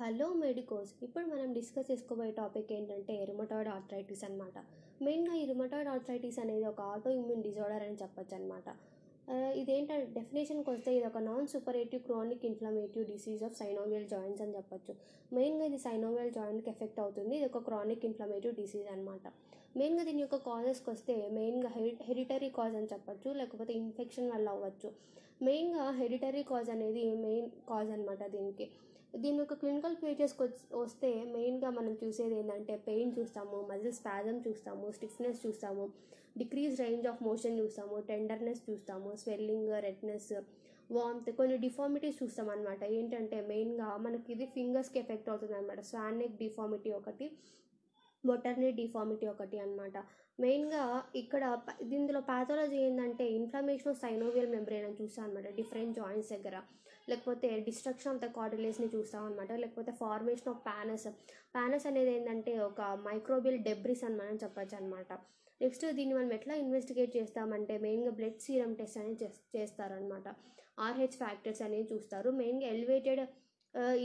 Hello medicos. ఇప్పుడు మనం discuss చేసుకోబోయే టాపిక్ ఏంటంటే రుమటాయిడ్ ఆర్థరైటిస్ అనమాట మెయిన్గా ఈ రుమటాయిడ్ ఆర్థరైటిస్ అనేది ఒక ఆటో ఇమ్యూన్ డిజార్డర్ అని చెప్పొచ్చు అనమాట ఇదేంటంటే డెఫినేషన్కి వస్తే ఇది ఒక non suppurative chronic inflammative disease of synovial joints అని చెప్పొచ్చు. మెయిన్గా ఇది సైనోవియల్ జాయింట్కి ఎఫెక్ట్ అవుతుంది. ఇది ఒక క్రానిక్ ఇన్ఫ్లమేటివ్ డిసీజ్ అనమాట మెయిన్గా దీని యొక్క కాజెస్కి వస్తే మెయిన్గా హెరి హెరిటరీ కాజ్ అని చెప్పొచ్చు లేకపోతే ఇన్ఫెక్షన్ వల్ల అవ్వచ్చు. మెయిన్గా హెరిటరీ కాజ్ అనేది మెయిన్ కాజ్ అనమాట దీనికి. దీని యొక్క క్లినికల్ ఫీచర్స్కి వస్తే మెయిన్గా మనం చూసేది ఏంటంటే పెయిన్ చూస్తాము మజిల్ స్పాజమ్ చూస్తాము స్టిఫ్నెస్ చూస్తాము డిక్రీజ్ రేంజ్ ఆఫ్ మోషన్ చూస్తాము టెండర్నెస్ చూస్తాము స్వెల్లింగ్ రెడ్నెస్ వామ్త్ కొన్ని డిఫార్మిటీస్ చూస్తాం అనమాట ఏంటంటే మెయిన్గా మనకి ఇది ఫింగర్స్కి ఎఫెక్ట్ అవుతుంది అనమాట స్వానెక్ డిఫార్మిటీ ఒకటి బొటర్నీ డిఫార్మిటీ ఒకటి అనమాట మెయిన్గా ఇక్కడ దీనిలో ప్యాథాలజీ ఏంటంటే ఇన్ఫ్లమేషన్ ఆఫ్ సైనోవియల్ మెంబ్రెయిన్ అని చూస్తాం అనమాట డిఫరెంట్ జాయింట్స్ దగ్గర. లేకపోతే డిస్ట్రక్షన్ ఆఫ్ ద కార్డిలేస్ని చూస్తాం అనమాట లేకపోతే ఫార్మేషన్ ఆఫ్ ప్యానస్ ప్యానస్ అనేది ఏంటంటే ఒక మైక్రోబియల్ డెబ్రిస్ అని మనం చెప్పచ్చు అనమాట నెక్స్ట్ దీన్ని మనం ఎట్లా ఇన్వెస్టిగేట్ చేస్తామంటే మెయిన్గా బ్లడ్ సీరం టెస్ట్ అనేది చేస్తారనమాట ఆర్హెచ్ ఫ్యాక్టర్స్ అనేవి చూస్తారు. మెయిన్గా ఎలివేటెడ్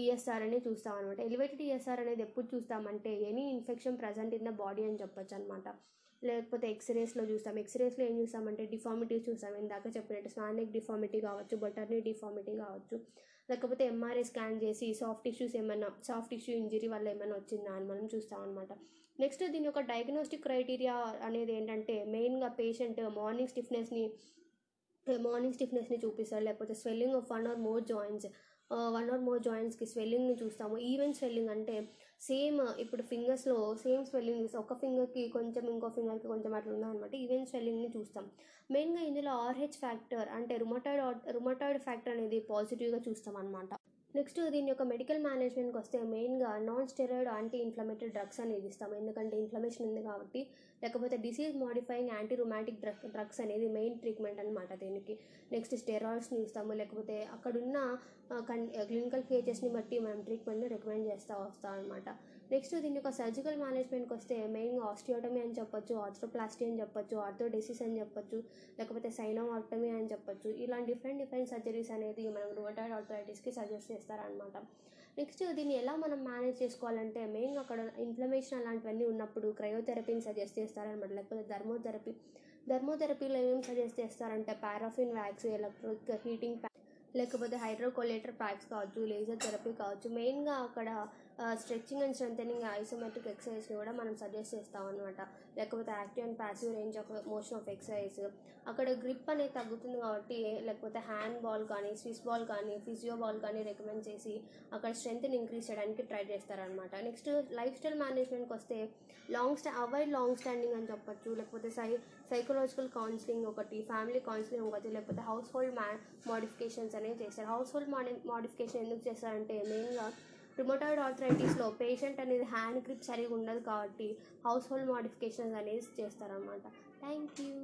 ఈఎస్ఆర్ అనేది చూస్తాం అనమాట ఎలివేటెడ్ ఈఎస్ఆర్ అనేది ఎప్పుడు చూస్తామంటే any infection present in the body అని చెప్పొచ్చు అనమాట లేకపోతే ఎక్స్రేస్లో చూస్తాం. ఎక్స్రేస్లో ఏం చూస్తామంటే డిఫార్మిటీస్ చూస్తాం. ఇందాక చెప్పినట్టు స్నానిక్ డిఫార్మిటీ కావచ్చు బటర్నీ డిఫార్మిటీ కావచ్చు. లేకపోతే ఎంఆర్ఐ స్కాన్ చేసి సాఫ్ట్ టిష్యూస్ ఏమైనా సాఫ్ట్ టిష్యూ ఇంజరీ వల్ల ఏమైనా వచ్చిందా అని మనం చూస్తాం అనమాట నెక్స్ట్ దీని యొక్క డయాగ్నోస్టిక్ క్రైటీరియా అనేది ఏంటంటే మెయిన్గా పేషెంట్ మార్నింగ్ స్టిఫ్నెస్ని మార్నింగ్ స్టిఫ్నెస్ని చూపిస్తారు. లేకపోతే swelling of one or more joints one or more జాయింట్స్కి స్వెల్లింగ్ని చూస్తాము. ఈవెన్ స్వెల్లింగ్ అంటే సేమ్ ఇప్పుడు ఫింగర్స్లో సేమ్ స్వెల్లింగ్ ఒక ఫింగర్కి కొంచెం ఇంకో ఫింగర్కి కొంచెం అట్లా ఉందన్నమాట. ఈవెన్ స్వెల్లింగ్ని చూస్తాం. మెయిన్గా ఇందులో ఆర్హెచ్ ఫ్యాక్టర్ అంటే రుమటాయిడ్ రుమటాయిడ్ ఫ్యాక్టర్ అనేది పాజిటివ్గా చూస్తాం అనమాట నెక్స్ట్ దీని యొక్క మెడికల్ మేనేజ్మెంట్కి వస్తే మెయిన్గా non steroid anti inflammatory drugs అనేది ఇస్తాం. ఎందుకంటే ఇన్ఫ్లమేషన్ ఉంది కాబట్టి లేకపోతే disease modifying anti rheumatic drug drugs అనేది మెయిన్ ట్రీట్మెంట్ అనమాట దీనికి. నెక్స్ట్ స్టెరాయిడ్స్ని ఇస్తాము లేకపోతే అక్కడున్న క్లినికల్ ఫీచర్స్ని బట్టి మనం ట్రీట్మెంట్ని రికమెండ్ చేస్తూ వస్తాం అనమాట నెక్స్ట్ దీని యొక్క సర్జికల్ మేనేజ్మెంట్కి వస్తే మెయిన్గా ఆస్టియోటమీ అని చెప్పొచ్చు ఆర్థ్రోప్లాస్టీ అని చెప్పొచ్చు ఆర్థోడెసిస్ అని చెప్పొచ్చు లేకపోతే సైనోమార్టమీ అని చెప్పొచ్చు. ఇలాంటి డిఫరెంట్ డిఫరెంట్ సర్జరీస్ అనేది మనం రుమటాయిడ్ ఆర్థరైటిస్కి సజెస్ట్ చేస్తారనమాట నెక్స్ట్ దీన్ని ఎలా మనం మేనేజ్ చేసుకోవాలంటే మెయిన్గా అక్కడ ఇన్ఫ్లమేషన్ అలాంటివన్నీ ఉన్నప్పుడు క్రయోథెరపీని సజెస్ట్ చేస్తారనమాట లేకపోతే ధర్మోథెరపీ ధర్మోథెరపీలో ఏమేమి సజెస్ట్ చేస్తారంటే paraffin wax electric heating pack లేకపోతే హైడ్రోకోలేటర్ ప్యాక్స్ కావచ్చు లేజర్ థెరపీ కావచ్చు మెయిన్గా అక్కడ స్ట్రెచ్చింగ్ అండ్ స్ట్రెంథనింగ్ ఐసోమెట్రిక్ ఎక్సర్సైజ్ని కూడా మనం సజెస్ట్ చేస్తాం అనమాట లేకపోతే active and passive range of motion of exercise. అక్కడ గ్రిప్ అనేది తగ్గుతుంది కాబట్టి లేకపోతే హ్యాండ్ బాల్ కానీ స్విస్ బాల్ కానీ ఫిజియో బాల్ కానీ రికమెండ్ చేసి అక్కడ స్ట్రెంత్ని ఇంక్రీజ్ చేయడానికి ట్రై చేస్తారనమాట నెక్స్ట్ లైఫ్ స్టైల్ మేనేజ్మెంట్కి వస్తే లాంగ్ స్టా అవాయిడ్ లాంగ్ స్టాండింగ్ అని చెప్పచ్చు లేకపోతే సై సైకలాజికల్ కౌన్సిలింగ్ ఒకటి ఫ్యామిలీ కౌన్సిలింగ్ ఒకటి లేకపోతే హౌస్ హోల్డ్ మ్యా మోడిఫికేషన్స్ అనేది చేస్తారు హౌస్ హోల్డ్ మాడి మోడిఫికేషన్ ఎందుకు చేస్తారంటే మెయిన్గా రిమోటాయిడ్ ఆర్థరైటిస్లో పేషెంట్ అనేది హ్యాండ్ గ్రిప్ సరిగా ఉండదు కాబట్టి హౌస్ హోల్డ్ మోడిఫికేషన్స్ అనేది చేస్తారన్నమాట. Thank you